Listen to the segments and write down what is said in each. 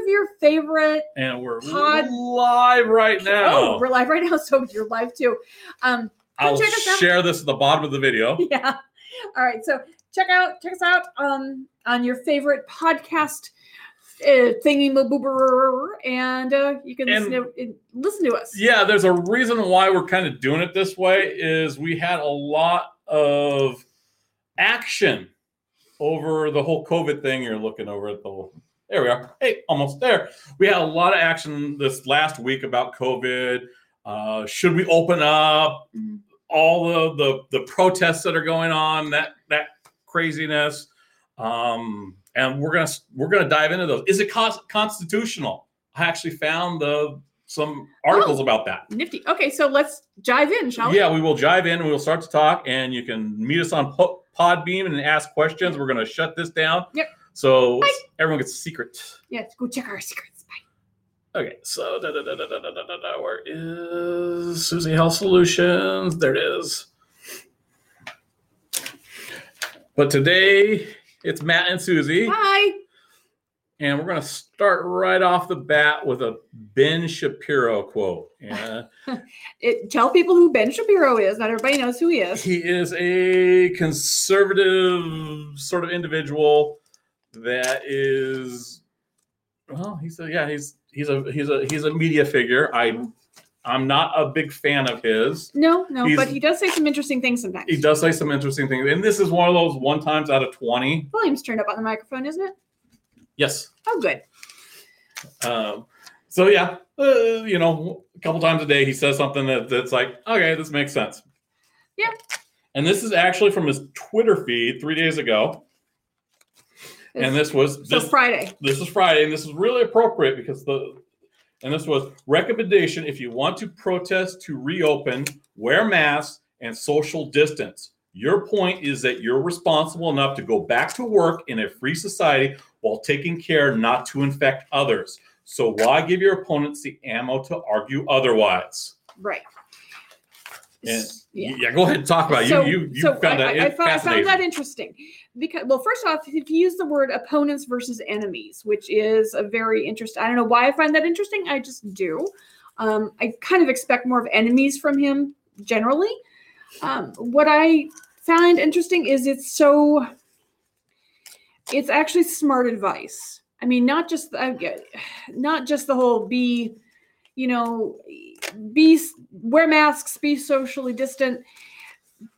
of your favorite. and we're Pod- live right now. Oh, we're live right now, so you're live too. Um, I'll check us out. share this at the bottom of the video. yeah. All right. So check out check us out um on your favorite podcast uh, thingy boober and uh, you can And- listen to, listen to us. Yeah, there's a reason why we're kind of doing it this way is we had a lot of action over the whole COVID thing. You're looking over at the there we are. Hey, almost there. We had a lot of action this last week about COVID. Uh, should we open up? Mhm. All the, the the protests that are going on, that that craziness, um, and we're gonna we're gonna dive into those. Is it cons- constitutional? I actually found the some articles about that. Nifty. Okay, so let's dive in, shall we? Yeah, we will dive in. We'll start to talk, and you can meet us on Po- Podbean and ask questions. We're going to shut this down. Yep. So Bye. everyone gets a secret. Yeah, go check our secrets. Bye. Okay, so da, da, da, da, da, da, da, da, where is Susie Health Solutions? There it is. But today it's Matt and Susie, Hi. and we're going to start right off the bat with a Ben Shapiro quote. Yeah. It, tell people who Ben Shapiro is. Not everybody knows who he is. He is a conservative sort of individual that is well, he's a yeah, he's he's a he's a he's a media figure. I I'm not a big fan of his. No, no, He's- but he does say some interesting things sometimes. He does say some interesting things, and this is one of those one times out of twenty. Volume's turned up on the microphone, isn't it? Yes. Oh, good. Um, so yeah, uh, you know, a couple times a day he says something that, that's like, okay, this makes sense. Yeah. And this is actually from his Twitter feed three days ago. And this was so this, Friday. this is Friday, and this is really appropriate because the and this was recommendation if you want to protest to reopen, wear masks and social distance. Your point is that you're responsible enough to go back to work in a free society while taking care not to infect others. So why give your opponents the ammo to argue otherwise? Right. And yeah. yeah, go ahead and talk about it. So- you. You you so found I, that I, I, found, I found that interesting because, well, first off, if you use the word opponents versus enemies, which is a very interesting, I don't know why I find that interesting. I just do. Um, I kind of expect more of enemies from him generally. Um, what I find interesting is it's so, it's actually smart advice. I mean, not just get, not just the whole be, you know, be wear masks, be socially distant,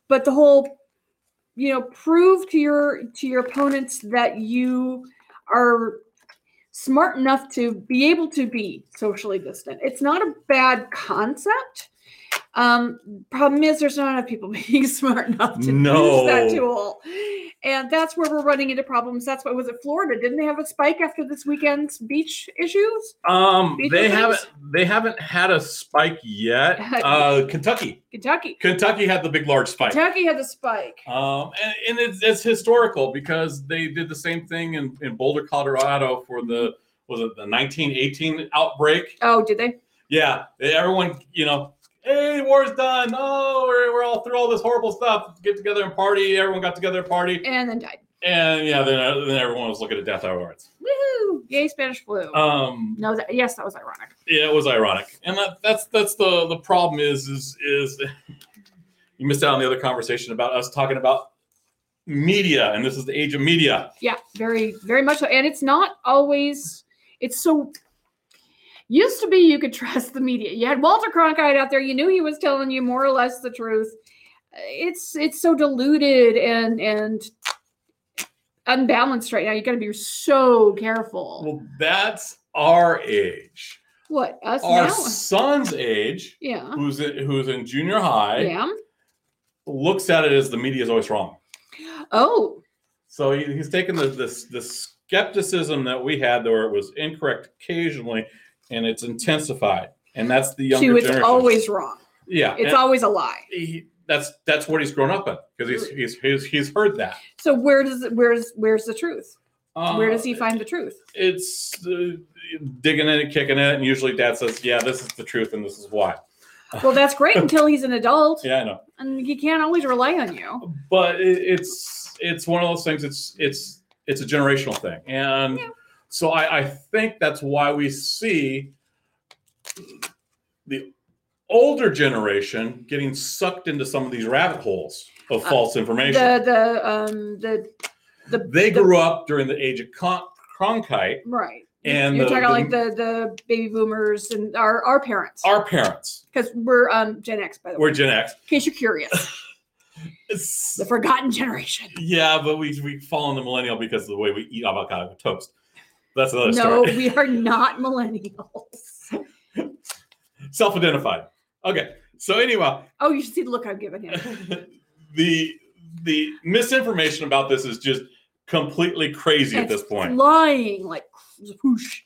but the whole, you know, prove to your to your opponents that you are smart enough to be able to be socially distant. It's not a bad concept. Um, problem is there's not enough people being smart enough to use that tool. And that's where we're running into problems. That's why was it Florida? Didn't they have a spike after this weekend's beach issues? Um, Beach they events? haven't they haven't had a spike yet. Uh, Kentucky, Kentucky. Kentucky had the big large spike. Kentucky had the spike. Um, and, and it's, it's historical because they did the same thing in, in Boulder, Colorado for the was it the 1918 outbreak? Oh, did they? Yeah, everyone, you know, hey, war's done. Oh, we're, we're all through all this horrible stuff. Get together and party. Everyone got together and party, And then died. and yeah, then uh, then everyone was looking at death awards. Woohoo! Yay, Spanish flu. Um, no, that, yes, that was ironic. yeah, it was ironic, and that, that's that's the the problem is is is you missed out on the other conversation about us talking about media, and this is the age of media. Yeah, very, very much so. And it's not always. It's so. Used to be you could trust the media. You had Walter Cronkite out there. You knew he was telling you more or less the truth. It's it's so diluted and and unbalanced right now. You got to be so careful. Well, that's our age. what us Our now? son's age, Yeah, who's in, who's in junior high, yeah. looks at it as the media is always wrong. Oh, So he, he's taken the this the skepticism that we had, where it was incorrect occasionally, and it's intensified. And that's the younger she was generation. always wrong. yeah. It's and always a lie. he, that's that's what he's grown up in because he's, he's he's he's heard that. So where does where's where's the truth? Where does he find the truth? It's uh, digging in and kicking it, and usually dad says, "Yeah, this is the truth, and this is why." Well, that's great until he's an adult, Yeah, I know. and he can't always rely on you. but it, it's it's one of those things. It's it's it's a generational thing, and Yeah. So I, I think that's why we see the older generation getting sucked into some of these rabbit holes of Uh, false information. The the um the the they the- grew up during the age of Con- Cronkite, right. and You're the- talking like the the baby boomers and our our parents. our parents because we're um Gen X by the way. We're Gen X. In case you're curious, the forgotten generation. yeah, but we we fall in the millennial because of the way we eat avocado toast. That's another No, story. we are not millennials. Self-identified. Okay. So anyway, Oh, you should see the look I'm giving him. the the misinformation about this is just completely crazy at this point. Lying like whoosh.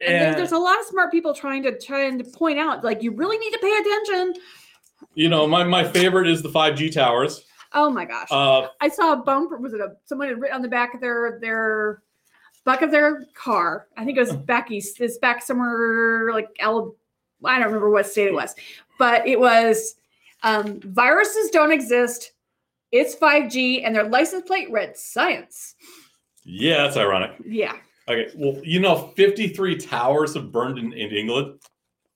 And, And there's a lot of smart people trying to trying to point out like you really need to pay attention. you know, my my favorite is the 5G towers. Oh my gosh. Uh, I saw a bumper. Was it a someone had written on the back of their their back of their car? I think it was back east. It's back somewhere like Al. I don't remember what state it was, but it was um, viruses don't exist. It's 5G, and their license plate read science. yeah, that's ironic. Yeah, Okay. Well, you know, 53 towers have burned in, in England.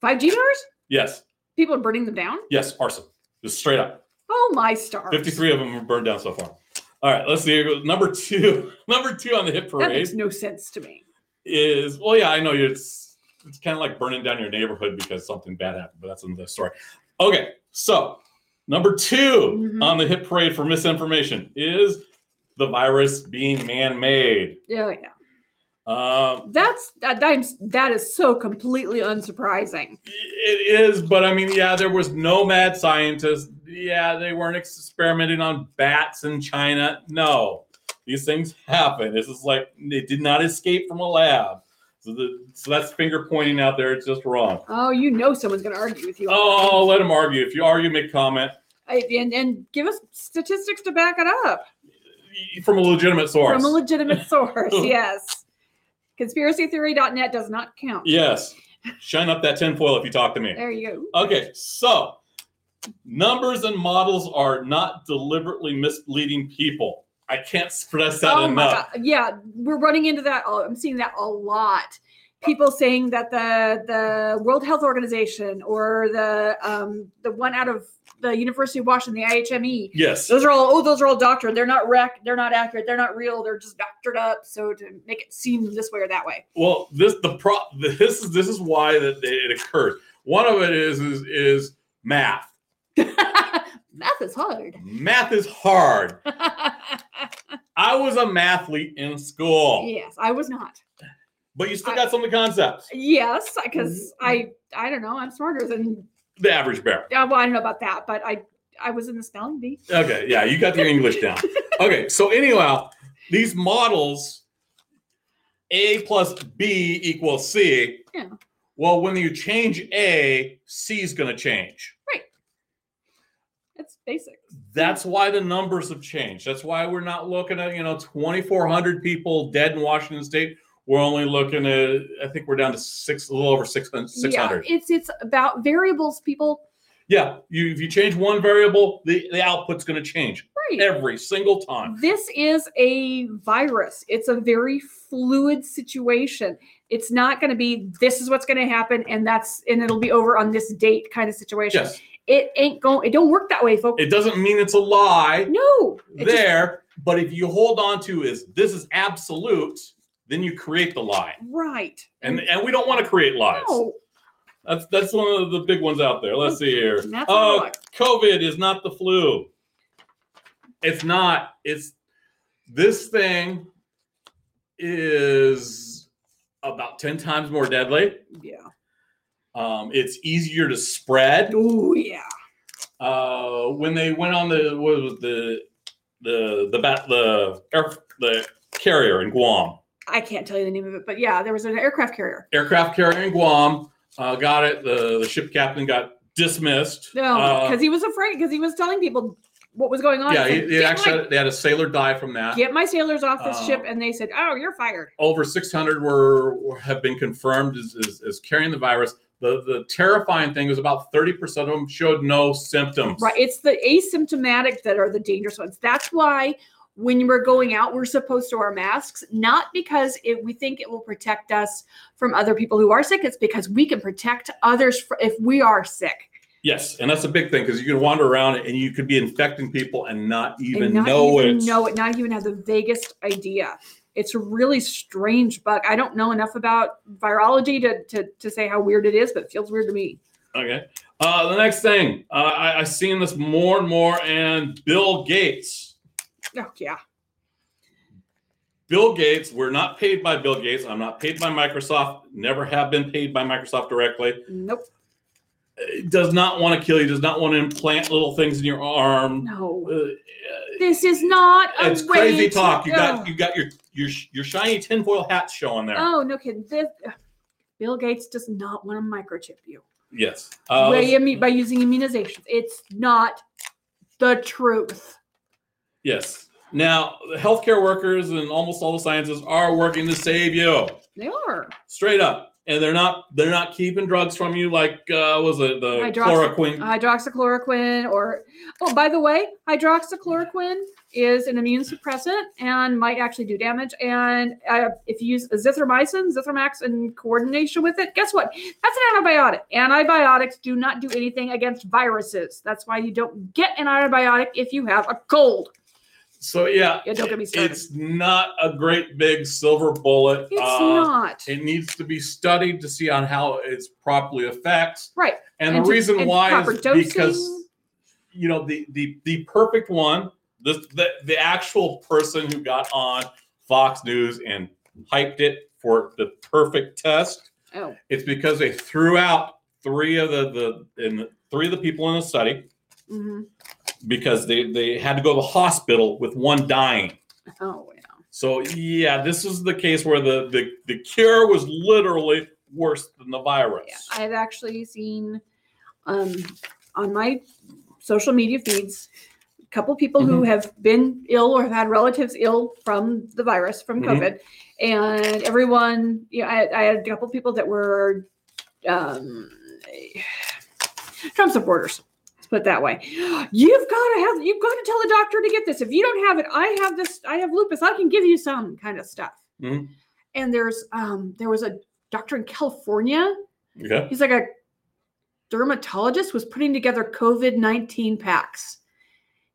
5G towers. Yes. People are burning them down. Yes, arson. Just straight up. Oh my stars! 53 of them have burned down so far. All right, let's see. Number two, number two on the hit parade. That makes no sense to me. is well, yeah, I know. It's it's kind of like burning down your neighborhood because something bad happened, but that's another story. Okay, so number 2 Mhm. on the hit parade for misinformation is the virus being man-made. Yeah, yeah. Um, That's that. That's, that is so completely unsurprising. It is, but I mean, yeah, there was no mad scientist. Yeah, they weren't experimenting on bats in China. No, these things happen. This is like they did not escape from a lab. So, the, so that's finger pointing out there. It's just wrong. Oh, you know someone's going to argue with you. Oh, let them argue. If you argue, make comment I- and and give us statistics to back it up from a legitimate source. from a legitimate source. yes. Conspiracytheory.net does not count. yes, shine up that tinfoil if you talk to me. There you go. Okay, so numbers and models are not deliberately misleading people. I can't stress that oh enough. Yeah, we're running into that. I'm seeing that a lot. People saying that the the World Health Organization or the um the one out of the University of Washington, the IHME, Yes. those are all oh those are all doctored. They're not rec. They're not accurate. They're not real. They're just doctored up so to make it seem this way or that way. Well, this the pro this is this is why that it occurs. One of it is is is math. Math is hard. Math is hard. I was a mathlete in school, yes, I was not. but you still got some of the concepts. Yes, because mm-hmm. I I don't know. I'm smarter than The average bear. yeah, well, I don't know about that, but I I was in the spelling bee. Okay, yeah, you got your English down. Okay, so anyhow, these models, A plus B equals C. Yeah. Well, when you change A, C is going to change. It's basic. That's why the numbers have changed. That's why we're not looking at, you know, 2,400 people dead in Washington state. We're only looking at, I think we're down to six, a little over 600. 600. Yeah, it's it's about variables, people. Yeah, you, if you change one variable, the, the output's going to change Right. every single time. This is a virus. It's a very fluid situation. It's not going to be this is what's going to happen and that's and it'll be over on this date kind of situation. Yes, It ain't going. It don't work that way, folks. it doesn't mean it's a lie. no. It just- there, but if you hold on to is this is absolute, then you create the lie. right. And and we don't want to create lies. no. That's that's one of the big ones out there. Let's see here. Oh, not uh, COVID is not the flu. It's not. It's this thing is about 10 times more deadly. yeah. Um, it's easier to spread. Oh yeah. Uh, when they went on the what was the the the bat the air, the carrier in Guam, I can't tell you the name of it, but yeah, there was an aircraft carrier. aircraft carrier in Guam, uh, got it. The the ship captain got dismissed. No, Uh, because he was afraid because he was telling people what was going on. yeah, said, he "Get actually my- they had a sailor die from that. get my sailors off this Uh, ship, and they said, "Oh, you're fired." Over 600 were were- have been confirmed as, as, as carrying the virus. The the terrifying thing is about 30% of them showed no symptoms. Right. It's the asymptomatic that are the dangerous ones. That's why when we're going out, we're supposed to wear masks, not because it, we think it will protect us from other people who are sick. It's because we can protect others if we are sick. Yes, and that's a big thing because you can wander around and you could be infecting people and not even and not know even it. know it, not even have the vaguest idea. It's a really strange bug. I don't know enough about virology to, to, to say how weird it is, but it feels weird to me. Okay. Uh, the next thing, uh, I, I've seen this more and more, and Bill Gates. Oh, yeah. Bill Gates, we're not paid by Bill Gates. I'm not paid by Microsoft. Never have been paid by Microsoft directly. Nope. It does not want to kill you. Does not want to implant little things in your arm. No. Uh, This is not a it's crazy to talk. You go. got you got your your your shiny tinfoil hat showing there. Oh, no kidding. This, Bill Gates does not want to microchip you Yes. Uh, by, by using immunizations. It's not the truth. yes. Now, the healthcare workers and almost all the sciences are working to save you. They are. straight up and they're not they're not keeping drugs from you like uh was it the Hydroxy- chloroquine Hydroxychloroquine, or oh, by the way, hydroxychloroquine is an immune suppressant and might actually do damage. And uh, if you use azithromycin, Zithromax, in coordination with it, guess what? That's an antibiotic. Antibiotics do not do anything against viruses. That's why you don't get an antibiotic if you have a cold. So yeah Yeah, don't get me started. it's not a great big silver bullet It's uh, not it needs to be studied to see on how it's properly affects right. and, And the to- reason and why is dosing. because you know the the the perfect one the, the the actual person who got on fox news and hyped it for the perfect test Oh, It's because they threw out three of the the in the, three of the people in the study mhm. Because they they had to go to the hospital with one dying. oh, yeah. So yeah, this is the case where the the, the cure was literally worse than the virus. Yeah, I've actually seen um, on my social media feeds a couple people Mm-hmm. who have been ill or have had relatives ill from the virus from Mhm. COVID, and everyone. You know, I, I had a couple people that were um, Trump supporters. Put it that way. You've got to have. You've got to tell the doctor to get this. If you don't have it, I have this. I have lupus. I can give you some kind of stuff. Mhm. And there's um, there was a doctor in California Okay. he's like a dermatologist was putting together covid-19 packs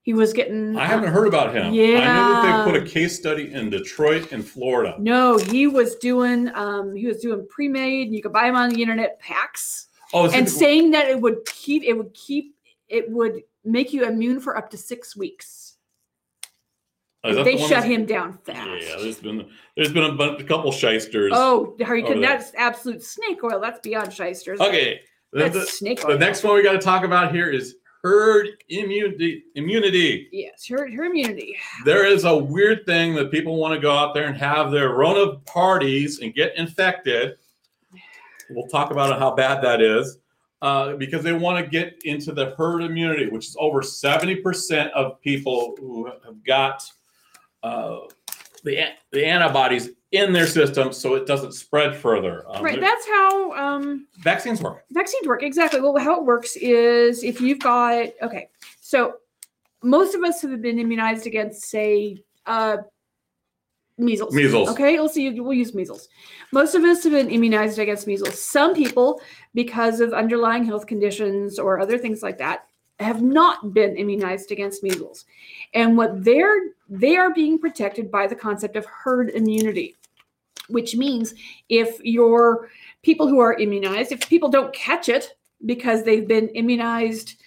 he was getting I haven't heard about him. Yeah. I know that they put a case study in Detroit and Florida. no he was doing um he was doing pre-made you could buy them on the internet packs Oh, and saying that it would keep it would keep it would make you immune for up to six weeks that they the shut him down fast Yeah, there's been there's been a, bunch, a couple shysters. oh Harry, you there. that's absolute snake oil that's beyond shysters Okay. The, that's the- snake oil the next one we got to talk about here is herd immunity. Immunity. yes herd, her immunity There is a weird thing that people want to go out there and have their Rona parties and get infected. We'll talk about how bad that is uh, because they want to get into the herd immunity, which is over 70% of people who have got uh, the, the antibodies in their system so it doesn't spread further. Um, right that's how um vaccines work. vaccines work exactly well how it works is if you've got okay so most of us have been immunized against say uh measles Measles. okay let's see we'll use measles most of us have been immunized against measles some people because of underlying health conditions or other things like that have not been immunized against measles and what they're they are being protected by the concept of herd immunity which means if your people who are immunized, if people don't catch it because they've been immunized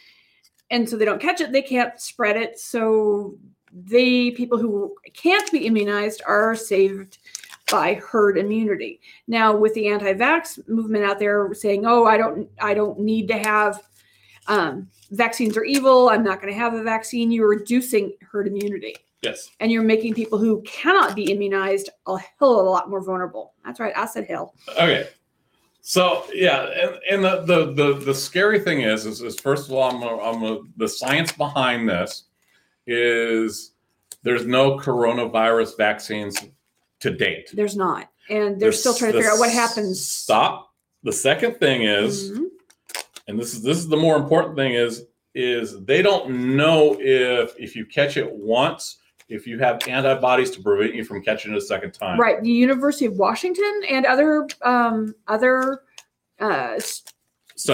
and so they don't catch it, they can't spread it. So the people who can't be immunized are saved by herd immunity. Now with the anti-vax movement out there saying, "Oh, I don't I don't need to have um, vaccines are evil. I'm not going to have a vaccine." You're reducing herd immunity Yes. and you're making people who cannot be immunized a hell of a lot more vulnerable. That's right. I said hell. Okay. So yeah, and, and the, the the the scary thing is, is, is first of all, I'm, a, I'm a, the science behind this is there's no coronavirus vaccines to date. There's not. And they're still trying to figure out what happens. Stop. The second thing is, Mhm. and this is this is the more important thing is is they don't know if if you catch it once if you have antibodies to prevent you from catching it a second time. Right. The University of Washington and other um, other uh, Studies.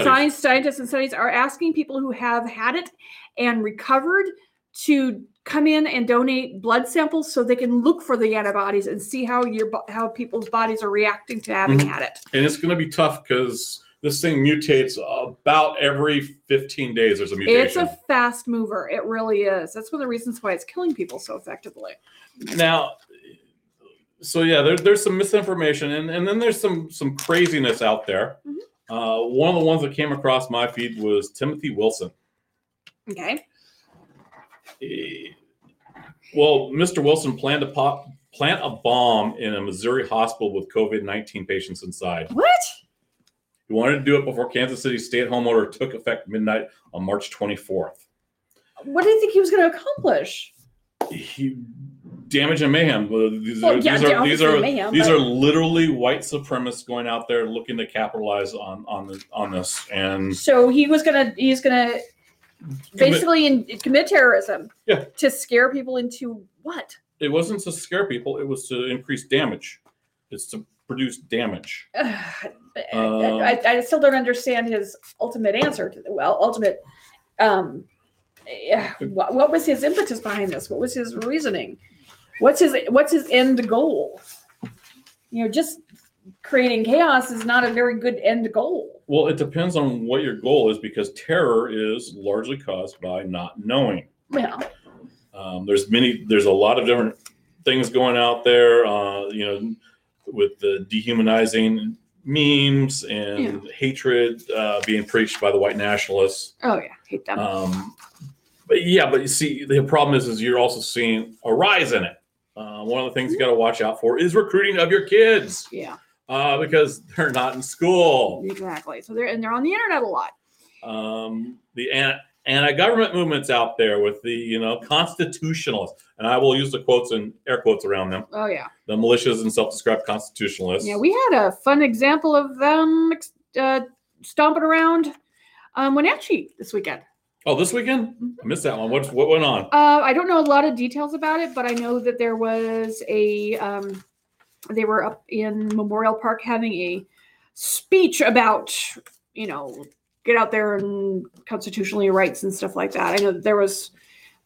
science scientists and studies are asking people who have had it and recovered to come in and donate blood samples so they can look for the antibodies and see how your how people's bodies are reacting to having Mhm. had it. And it's going to be tough because this thing mutates about every 15 days. There's a mutation. It's a fast mover. It really is. That's one of the reasons why it's killing people so effectively. now so yeah there, there's some misinformation and, and then there's some some craziness out there Mhm. uh, one of the ones that came across my feed was timothy wilson Okay. Well mr wilson planned to pop, plant a bomb in a missouri hospital with covid-19 patients inside What? he wanted to do it before kansas city's stay-at-home order took effect midnight on march 24th What do you think he was going to accomplish? he damage and mayhem. These Well, are yeah, these are these are mayhem, these but- are literally white supremacists going out there looking to capitalize on on the, on this and So he was gonna he's gonna basically in, commit terrorism. Yeah. To scare people into what? it wasn't to scare people; it was to increase damage. It's to produce damage. Uh, I, I still don't understand his ultimate answer to the well ultimate. Um, yeah, what, what was his impetus behind this? What was his reasoning? What's his what's his end goal? You know, just creating chaos is not a very good end goal. Well, it depends on what your goal is because terror is largely caused by not knowing. Yeah. Um, there's many. There's a lot of different things going out there. Uh, you know, with the dehumanizing memes and hatred uh, being preached by the white nationalists. Oh yeah, hate them. Um, but yeah, but you see, the problem is, is you're also seeing a rise in it. Uh, one of the things you got to watch out for is recruiting of your kids yeah, uh, because they're not in school. exactly. So they're and they're on the internet a lot. um, the an- anti-government movements out there with the you know constitutionalists, and I will use the quotes and air quotes around them, Oh yeah. the militias and self-described constitutionalists. Yeah, we had a fun example of them uh, stomping around um, Wenatchee this weekend. oh, this weekend I missed that one. What what went on? Uh, I don't know a lot of details about it, but I know that there was a. Um, they were up in Memorial Park having a speech about, you know, get out there and constitutional rights and stuff like that. I know there was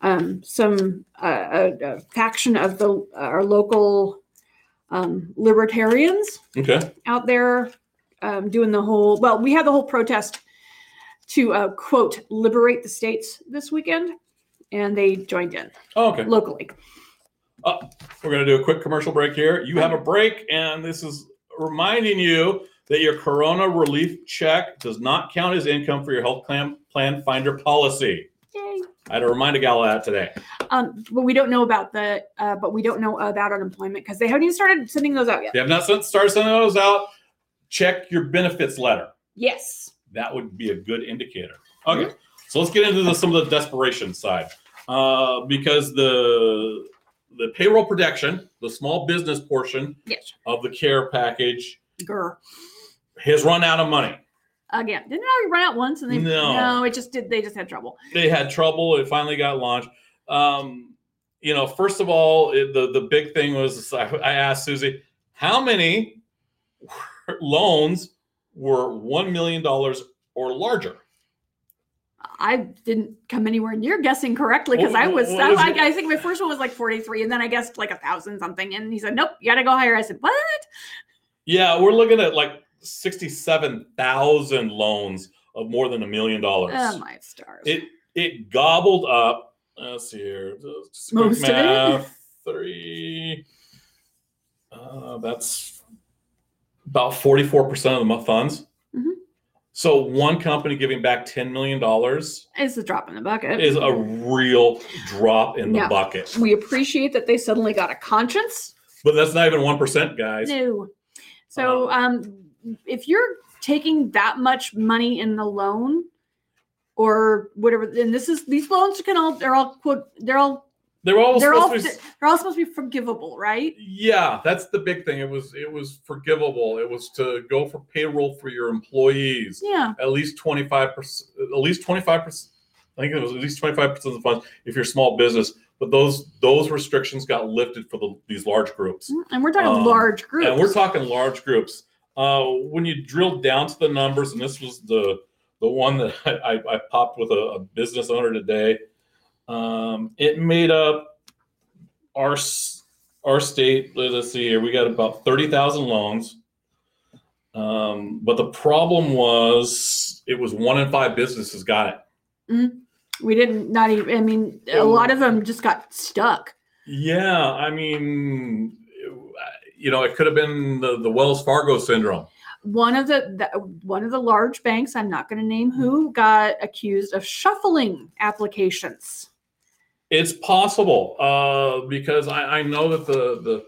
um, some uh, a, a faction of the our local um, libertarians Okay, out there um, doing the whole well we had the whole protest to uh, quote liberate the states this weekend and they joined in oh, okay. locally We're going to do a quick commercial break here. You have a break, and this is reminding you that your Corona relief check does not count as income for your health plan, plan finder policy. Yay. I had to remind a gal of that today. um but we don't know about the uh, but we don't know about unemployment because they haven't even started sending those out yet They have not sent, started sending those out, check your benefits letter. yes That would be a good indicator. Okay, so let's get into the, some of the desperation side, uh, because the the payroll protection, the small business portion yes of the care package, Grr. has run out of money. again didn't it already run out once and they No. no it just did they just had trouble they had trouble. It finally got launched. Um, you know, first of all, it, the the big thing was I, I asked Susie how many loans were one million dollars or larger. I didn't come anywhere near guessing correctly because I was, I, was I. I think my first one was like 43 and then I guessed like a thousand something and he said nope you gotta go higher I said what Yeah, we're looking at like sixty-seven thousand loans of more than a million dollars. oh my stars It it gobbled up. Let's see here. Most of it? math. Three. Uh, that's about forty-four percent of the funds. Mhm. So one company giving back ten million dollars is a drop in the bucket. is a real drop in the bucket. we appreciate that they suddenly got a conscience. But that's not even one percent, guys. no. So um if you're taking that much money in the loan or whatever and this is these loans can all they're all quote they're all They're all they're supposed all to be. they're all supposed to be forgivable right Yeah, that's the big thing. It was it was forgivable. It was to go for payroll for your employees. yeah At least twenty five percent. At least twenty five percent. I think it was at least twenty five percent of the funds if you're a small business. but those those restrictions got lifted for the, these large groups. And we're talking Um, large groups. And we're talking large groups. Uh, when you drill down to the numbers, and this was the the one that I, I, I popped with a, a business owner today, um, it made up our our state. Let's see here, we got about thirty thousand loans. Um, but the problem was it was one in five businesses got it. we didn't not even. I mean, a lot of them just got stuck. Yeah, I mean, you know, it could have been the, the Wells Fargo syndrome. One of the, the one of the large banks, I'm not going to name who, got accused of shuffling applications. It's possible uh, because I, I know that the the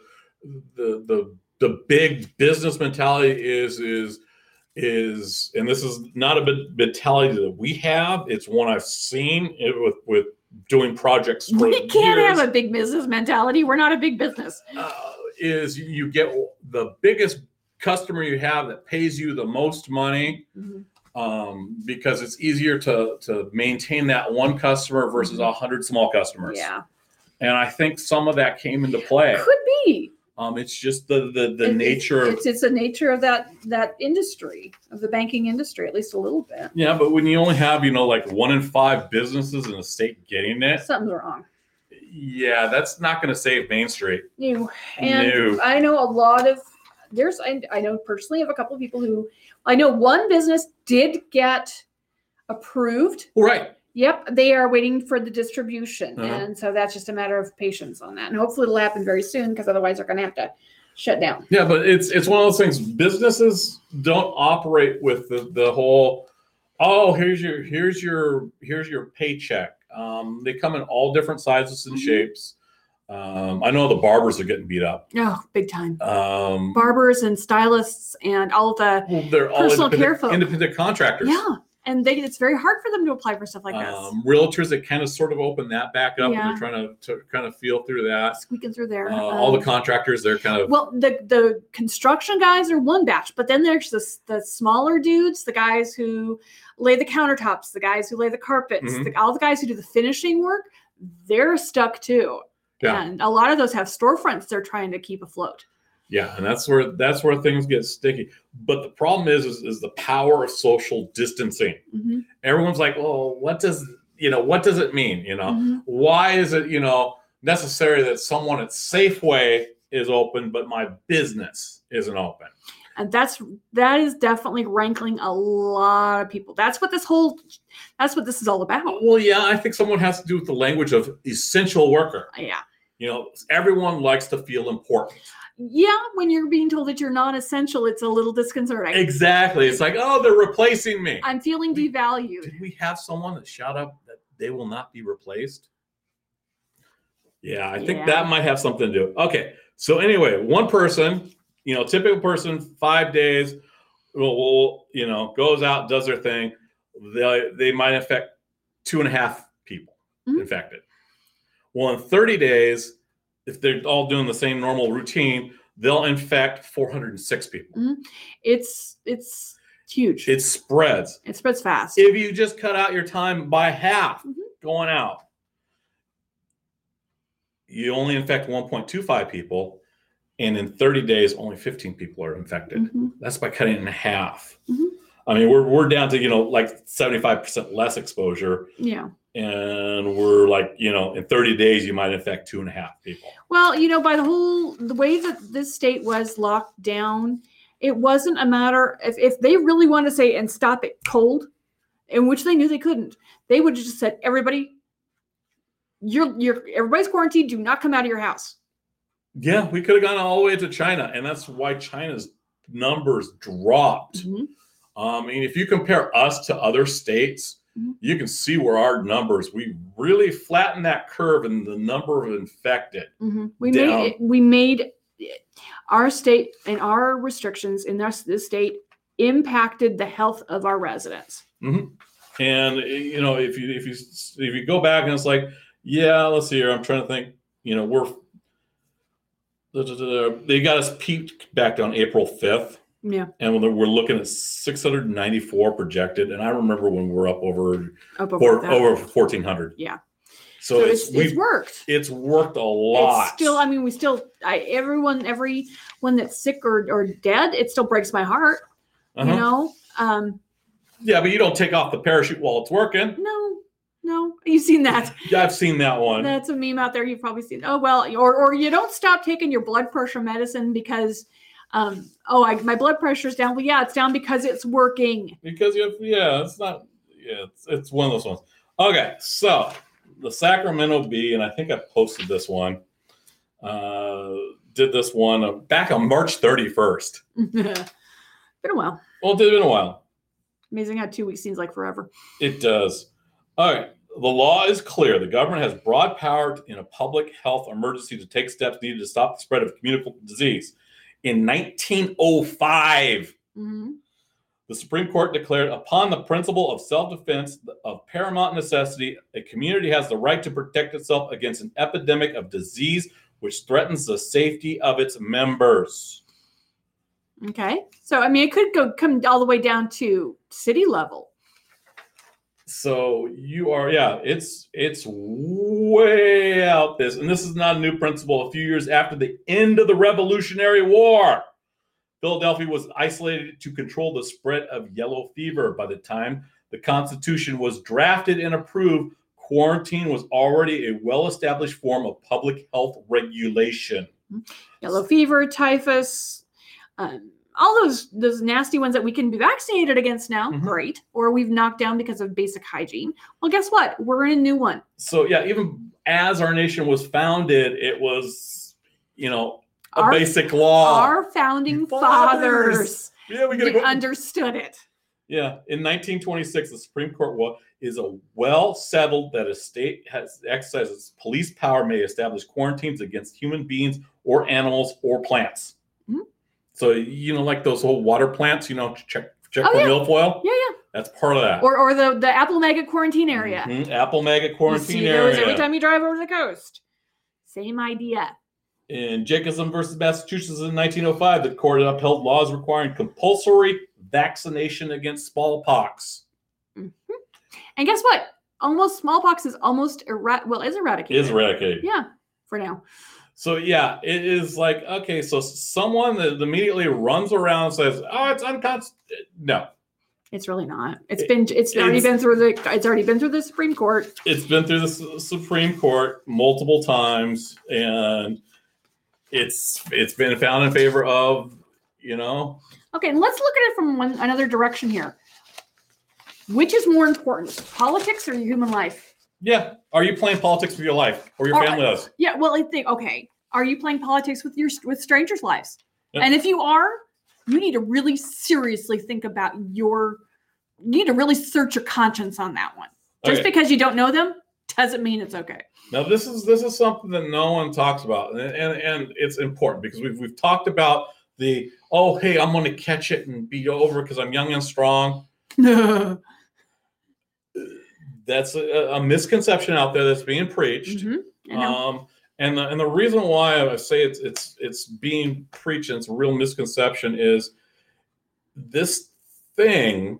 the the the big business mentality is is is and this is not a bit- mentality that we have. It's one I've seen it with with doing projects. We can't years. have a big business mentality. We're not a big business. uh, is you get the biggest customer you have that pays you the most money um, because it's easier to to maintain that one customer versus a hundred small customers. Yeah, and I think some of that came into play. could be. Um, it's just the the, the It- nature of It's, it's the nature of that that industry of the banking industry, at least a little bit. yeah. But when you only have you know like one in five businesses in the state getting it, Something's wrong. yeah, that's not going to save Main Street. You and. I know a lot of there's I, I know personally of a couple of people who I know one business did get approved. Right. Yep, they are waiting for the distribution, Uh-huh. and so that's just a matter of patience on that. And hopefully it'll happen very soon because otherwise they're going to have to shut down. Yeah, but it's it's one of those things. Businesses don't operate with the, the whole, oh, here's your here's your here's your paycheck. Um, they come in all different sizes and Mhm. shapes. Um, I know the barbers are getting beat up. Oh, big time. Um, Barbers and stylists and all the well, they're all personal care independent, independent contractors. yeah, and they it's very hard for them to apply for stuff like this. um, realtors that kind of sort of open that back up Yeah. and they're trying to, to kind of feel through that. Squeaking through there. Uh, all the contractors, they're kind of Well, the the construction guys are one batch, but then there's the the smaller dudes, the guys who lay the countertops, the guys who lay the carpets, Mhm. the, all the guys who do the finishing work. They're stuck too, Yeah. and a lot of those have storefronts they're trying to keep afloat. Yeah, and that's where that's where things get sticky. But the problem is, is, is the power of social distancing. Mhm, Everyone's like, "Well, what does you know? What does it mean? You know, mhm. why is it you know necessary that someone at Safeway is open, but my business isn't open?" And that's that is definitely rankling a lot of people. That's what this whole that's what this is all about. Well, yeah, I think someone has to do with the language of essential worker. Yeah. You know, everyone likes to feel important. Yeah, when you're being told that you're non-essential, it's a little disconcerting. Exactly. It's like, oh, they're replacing me. I'm feeling devalued. Did we have someone that shout up that they will not be replaced? Yeah, I think Yeah. that might have something to do. Okay, so anyway, one person, you know, typical person, five days, will, will you know, goes out, does their thing. They they might affect two and a half people Mhm. infected. Well, in 30 days, if they're all doing the same normal routine, they'll infect 406 people. It's it's huge. It spreads. it spreads fast. if you just cut out your time by half Mhm. going out, you only infect 1.25 people, and in 30 days, only 15 people are infected. Mhm. That's by cutting it in half. Mhm. I mean, we're, we're down to, you know, like 75% less exposure, Yeah. And we're like, you know, in 30 days, you might infect two and a half people. Well, you know, by the whole the way that this state was locked down, it wasn't a matter if if they really wanted to say and stop it cold, in which they knew they couldn't, they would have just said, everybody, you're you're everybody's quarantined. Do not come out of your house. Yeah, we could have gone all the way to China, and that's why China's numbers dropped. Mhm. Um, and if you compare us to other states, Mhm. you can see where our numbers we really flattened that curve in the number of infected. Mhm. We Down. made it, we made our state and our restrictions in this, this state impacted the health of our residents. And eh, you know, if you if you if you go back and it's like, yeah, let's see here. I'm trying to think. You know, we're they got us peaked back on April 5th. Yeah, And when we're looking at 694 projected, and I remember when we were up over up over for, over 1400. Yeah. So, So, it's, it's, it's worked. it's worked a lot. It's still, I mean, we still, I, everyone, everyone that's sick or, or dead, it still breaks my heart, Uh-huh. you know? Um, Yeah, but you don't take off the parachute while it's working. no, no, you've seen that. Yeah, I've seen that one. That's a meme out there. You've probably seen. Oh well, or or you don't stop taking your blood pressure medicine because, um, oh, I, my blood pressure's down. Well, yeah, it's down because it's working. because you have, yeah, it's not, yeah, it's, it's one of those ones. Okay, so the Sacramento Bee, and I think I posted this one, uh, did this one uh, back on March 31st. Been a while. Well, it's been a while. Amazing how two weeks seems like forever. It does. All right. The law is clear. The government has broad power in a public health emergency to take steps needed to stop the spread of communicable disease. In 1905, hmm the Supreme Court declared upon the principle of self defense of paramount necessity, a community has the right to protect itself against an epidemic of disease which threatens the safety of its members. Okay, so I mean, it could go come all the way down to city level. So you are, yeah, it's it's way out this, and this is not a new principle. A few years after the end of the Revolutionary War, Philadelphia was isolated to control the spread of yellow fever. By the time the Constitution was drafted and approved, quarantine was already a well-established form of public health regulation. Yellow fever, typhus, um, all those those nasty ones that we can be vaccinated against now. Mhm. Great, or we've knocked down because of basic hygiene. Well, guess what? We're in a new one. So yeah, even as our nation was founded, it was, you know, a Our- basic law. Our founding Fathers. fathers, yeah, we go. understood it. Yeah, in 1926, the Supreme Court wa- is a well settled that a state has exercises police power may establish quarantines against human beings or animals or plants. So you know, like those whole water plants, you know, check check Oh, for yeah. milfoil. Yeah, yeah. That's part of that. Or or the the apple maggot quarantine area. Mhm, Apple maggot You quarantine see those every time you drive over the coast. Same idea. In Jacobson versus Massachusetts in 1905, the court upheld laws requiring compulsory vaccination against smallpox. And guess what? Almost smallpox is almost errat well is eradicated. Is eradicated. Yeah, for now. So yeah, it is like okay. So someone that immediately runs around and says, "Oh, it's unconstitutional." No, It's really not. It's It- been it's already been through the it's already been through the Supreme Court. it's been through the Supreme Court multiple times, and it's it's been found in favor of you know Okay, and let's look at it from one another direction here. Which is more important, politics or human life? yeah. Are you playing politics with your life or your family does? Yeah, well, I think okay. Are you playing politics with your with strangers' lives? Yep. And if you are, you need to really seriously think about your. You need to really search your conscience on that one. Just Okay. because you don't know them doesn't mean it's okay. Now this is this is something that no one talks about, and and, and it's important because we've we've talked about the oh hey I'm going to catch it and be over because I'm young and strong. That's a, a misconception out there that's being preached. Mhm, Um, and the and the reason why I say it's it's it's being preached and it's a real misconception is this thing,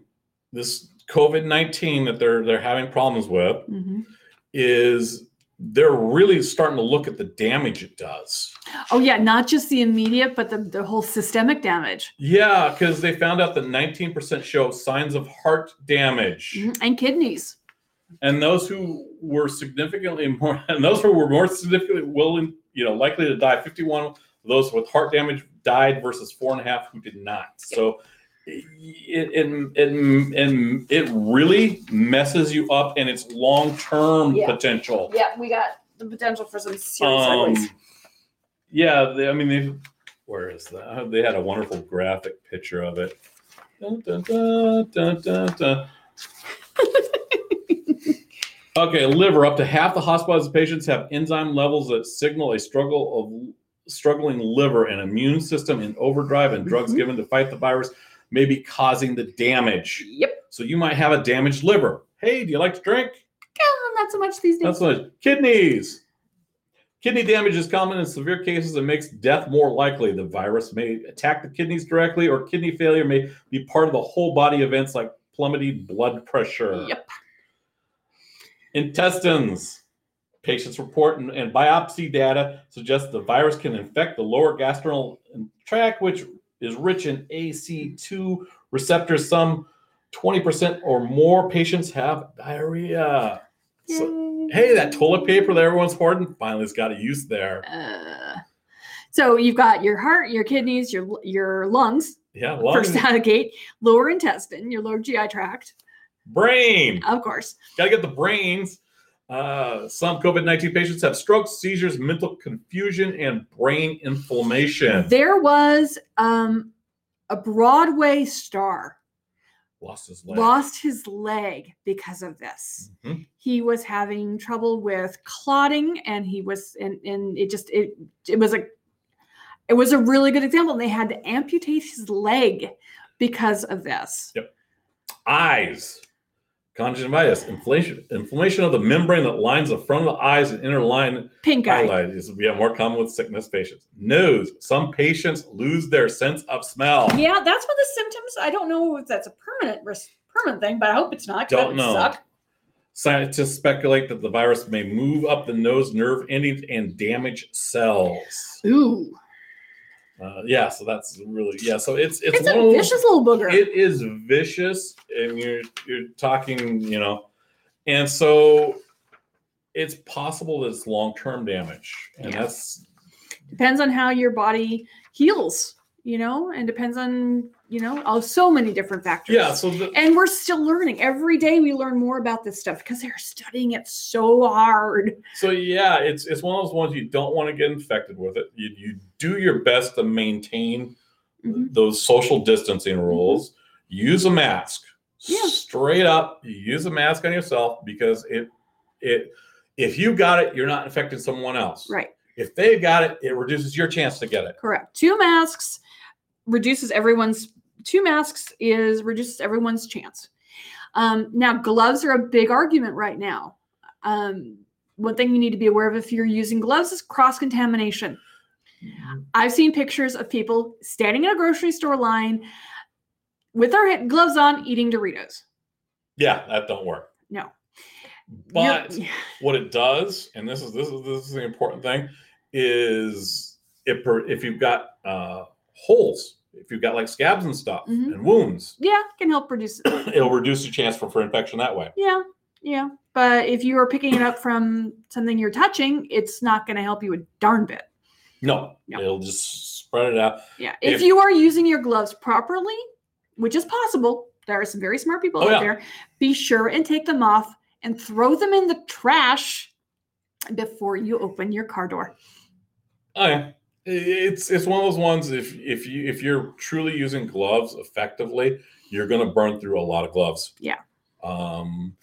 this COVID nineteen that they're they're having problems with Mhm. is they're really starting to look at the damage it does. Oh yeah, not just the immediate, but the, the whole systemic damage Yeah, because they found out that 19% show signs of heart damage. Mhm, and kidneys. And those who were significantly more, and those who were more significantly willing, you know, likely to die, 51 of those with heart damage died versus four and a half who did not. So it, it, it, it, it really messes you up in its long term Yeah. potential. Yeah, we got the potential for some serious Um, yeah, they, I mean, they, where is that? They had a wonderful graphic picture of it. Dun, dun, dun. Okay, liver. Up to half the hospitalized patients have enzyme levels that signal a struggle of struggling liver and immune system in overdrive, and drugs Mhm. given to fight the virus may be causing the damage. Yep. So you might have a damaged liver. Hey, do you like to drink? Not so much these days. That's what kidneys. Kidney damage is common in severe cases and makes death more likely. The virus may attack the kidneys directly, or kidney failure may be part of the whole body events like plummeted blood pressure. Yep. Intestines. patients report and, and biopsy data suggests the virus can infect the lower gastrointestinal tract, which is rich in ACE2 receptors. Some 20% or more patients have diarrhea. So, hey, that toilet paper that everyone's hoarding finally has got a use there. Uh, so you've got your heart, your kidneys, your your lungs, Yeah, lungs, first out of gate, lower intestine, your lower GI tract, brain. of course. Got to get the brains. Uh, some COVID 19 patients have strokes, seizures, mental confusion, and brain inflammation. There was um, a Broadway star Lost his leg. lost his leg because of this. Mhm. He was having trouble with clotting, and he was, and and it just it it was a it was a really good example. And they had to amputate his leg because of this. Yep. Eyes. Conjunctivitis, inflammation, inflammation of the membrane that lines the front of the eyes and inner line Pink eye. highlight is yeah, more common with sickness patients. Nose. Some patients lose their sense of smell. Yeah, that's one of the symptoms. I don't know if that's a permanent ris- permanent thing, but I hope it's not. 'cause that Don't would know. Suck. Scientists speculate that the virus may move up the nose nerve endings and damage cells. Ooh, Uh, yeah, so that's really yeah. So it's it's, it's a those- vicious little booger. It is vicious, and you're you're talking, you know, and so it's possible that it's long term damage, and Yeah. that's depends on how your body heals, you know, and depends on you know oh, so many different factors. yeah. So the, and we're still learning every day. We learn more about this stuff because they're studying it so hard. so yeah, it's it's one of those ones you don't want to get infected with it. You you do your best to maintain Mhm. those social distancing rules. Use a mask. Yeah. Straight up, you use a mask on yourself because it it if you got it, you're not infecting someone else. Right. If they've got it, it reduces your chance to get it. Correct. Two masks reduces everyone's two masks is reduces everyone's chance. Um, now gloves are a big argument right now. Um, one thing you need to be aware of if you're using gloves is cross contamination. I've seen pictures of people standing in a grocery store line with their gloves on eating Doritos. Yeah, that don't work. No. But what it does, and this is this is this is the important thing, is if per- if you've got uh, holes, if you've got like scabs and stuff Mhm. and wounds, yeah, can help reduce it'll reduce the chance for, for infection that way. Yeah, yeah. But if you are picking it up from something you're touching, it's not going to help you a darn bit. No, No. it'll just spread it out. Yeah. If, If- you are using your gloves properly, which is possible, there are some very smart people Oh, out yeah. there, be sure and take them off and throw them in the trash before you open your car door. Oh yeah. It's it's one of those ones if if you if you're truly using gloves effectively, you're gonna burn through a lot of gloves. Yeah. Um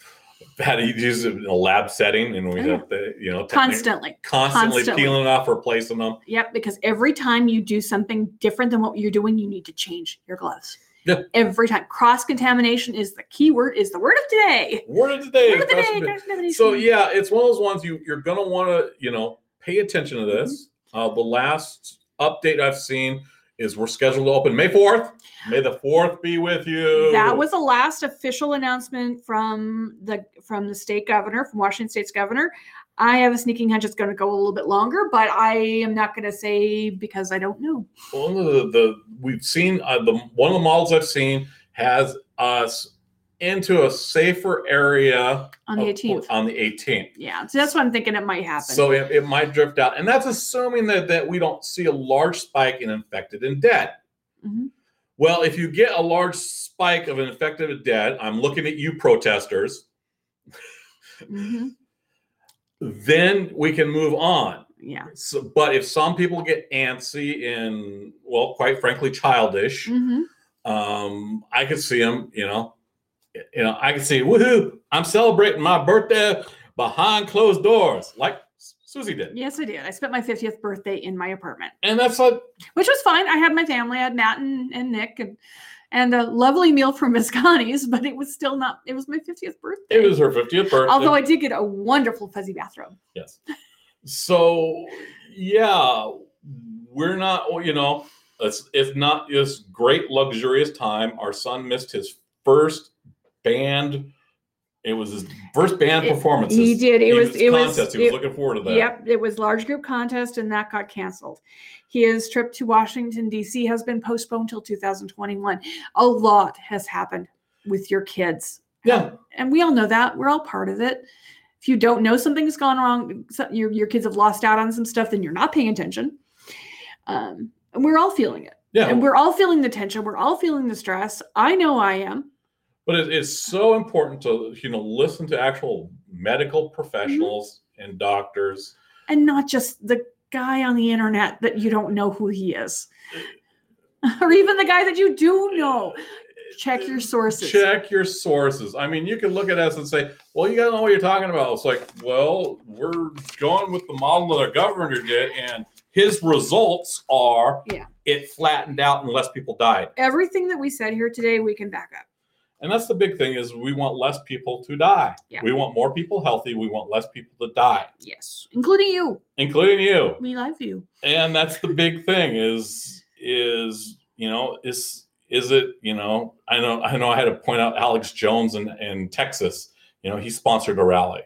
had to use it in a lab setting and we Oh, have to, you know, Constantly. constantly, Constantly. peeling off, replacing them. Yep. Because every time you do something different than what you're doing, you need to change your gloves. Yeah. Every time. Cross contamination is the key word, is the word of today. Word of today. Word of the day. So yeah, it's one of those ones you you're gonna want to you know pay attention to this. Uh, the last update I've seen is we're scheduled to open May fourth. May the fourth be with you. That was the last official announcement from the from the state governor, from Washington State's governor. I have a sneaking hunch it's going to go a little bit longer, but I am not going to say because I don't know. one of the, the we've seen uh, the one of the models I've seen has us into a safer area On the of- 18th. On the 18th. Yeah, so that's what I'm thinking it might happen. So it, it might drift out, and that's assuming that that we don't see a large spike in infected and dead. Mhm. Well, if you get a large spike of an infected and dead, I'm looking at you protesters. Mhm. Then we can move on. Yeah. So, but if some people get antsy and, well, quite frankly, childish, Mhm. um, I could see them, you know, you know, I can see, woohoo, I'm celebrating my birthday behind closed doors, like Susie did. Yes, I did. I spent my 50th birthday in my apartment, And that's like, which was fine. I had my family. I had Matt and, and Nick and and a lovely meal from Miss Connie's, but it was still not. It was my 50th birthday. it was her 50th birthday. Although I did get a wonderful fuzzy bathrobe. Yes. So yeah, we're not. You know, it's it's not this great luxurious time. Our son missed his first band It was his first band It- performance. he did. It was- it was- He was it- looking forward to that. Yep, it was large group contest and that got canceled. His trip to Washington D.C. has been postponed till 2021. A lot has happened with your kids, Yeah. and we all know that. We're all part of it. If you don't know something's gone wrong, your your kids have lost out on some stuff, then you're not paying attention. Um, and we're all feeling it, Yeah. and we're all feeling the tension. We're all feeling the stress. I know I am. But it, it's so important to you know listen to actual medical mm-hmm. professionals and doctors. and not just the guy on the internet that you don't know who he is or even the guy that you do know check your sources Check your sources. I mean, you can look at us and say, "Well, you gotta know what you're talking about." It's like, well, we're going with the model that our governor did, and his results are Yeah. it flattened out and less people died. everything that we said here today we can back up And that's the big thing is we want less people to die. Yeah. We want more people healthy. We want less people to die, yes including you including you. we love you and that's the big thing is is you know is is it you know i know i know i had to point out alex jones in, in texas you know he sponsored a rally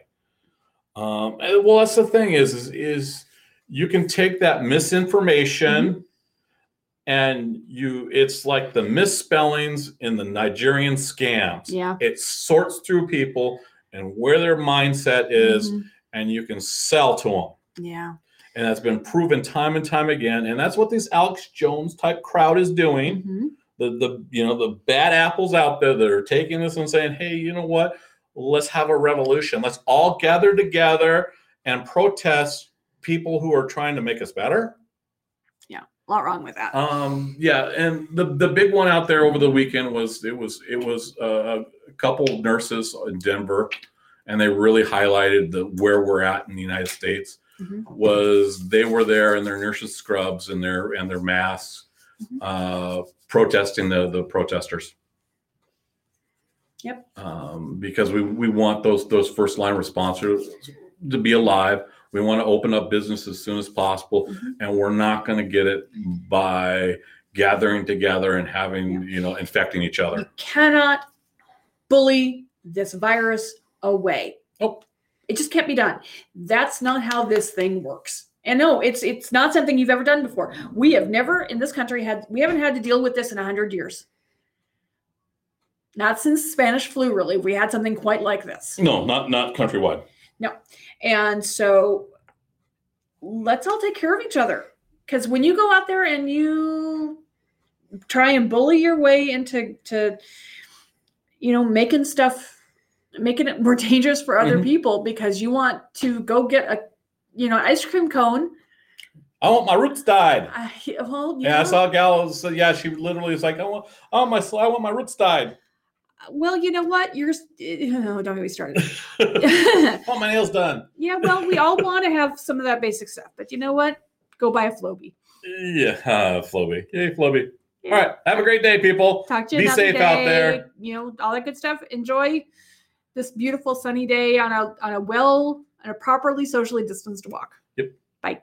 um and, well that's the thing is is, is you can take that misinformation and you it's like the misspellings in the nigerian scams. Yeah. It sorts through people and where their mindset is Mhm. and you can sell to them yeah. And that's been proven time and time again and that's what this alex jones type crowd is doing. Mhm. the the you know the bad apples out there that are taking this and saying hey you know what? Let's have a revolution. Let's all gather together and protest people who are trying to make us better a lot wrong with that um yeah and the the big one out there over the weekend was it was it was uh, a couple nurses in denver and they really highlighted the where we're at in the united states Mhm. was they were there in their nurses scrubs and their and their masks Mhm. uh protesting the the protesters Yep. um because we we want those those first line responders to be alive we want to open up business as soon as possible Mhm. and we're not going to get it by gathering together and having you know infecting each other. you cannot bully this virus away. Nope. it just can't be done. That's not how this thing works. And no it's it's not something you've ever done before. We have never in this country had we haven't had to deal with this in 100 years. Not since spanish flu really. We had something quite like this. No not not countrywide and so let's all take care of each other. Because when you go out there and you try and bully your way into to you know making stuff making it more dangerous for other Mhm. people because you want to go get a you know ice cream cone. I want my roots dyed. I, well yeah, yeah, i saw a gal so yeah she literally was like i want i want my i want my roots dyed well you know what you're oh, don't get me started want my nails done yeah well we all want to have some of that basic stuff but you know what go buy a Flowbee yeah uh, Flowbee yay Flowbee all right have a great day people Talk to you Be safe out there. You know, all that good stuff. Enjoy this beautiful sunny day on a on a well on a properly socially distanced walk. Yep. Bye.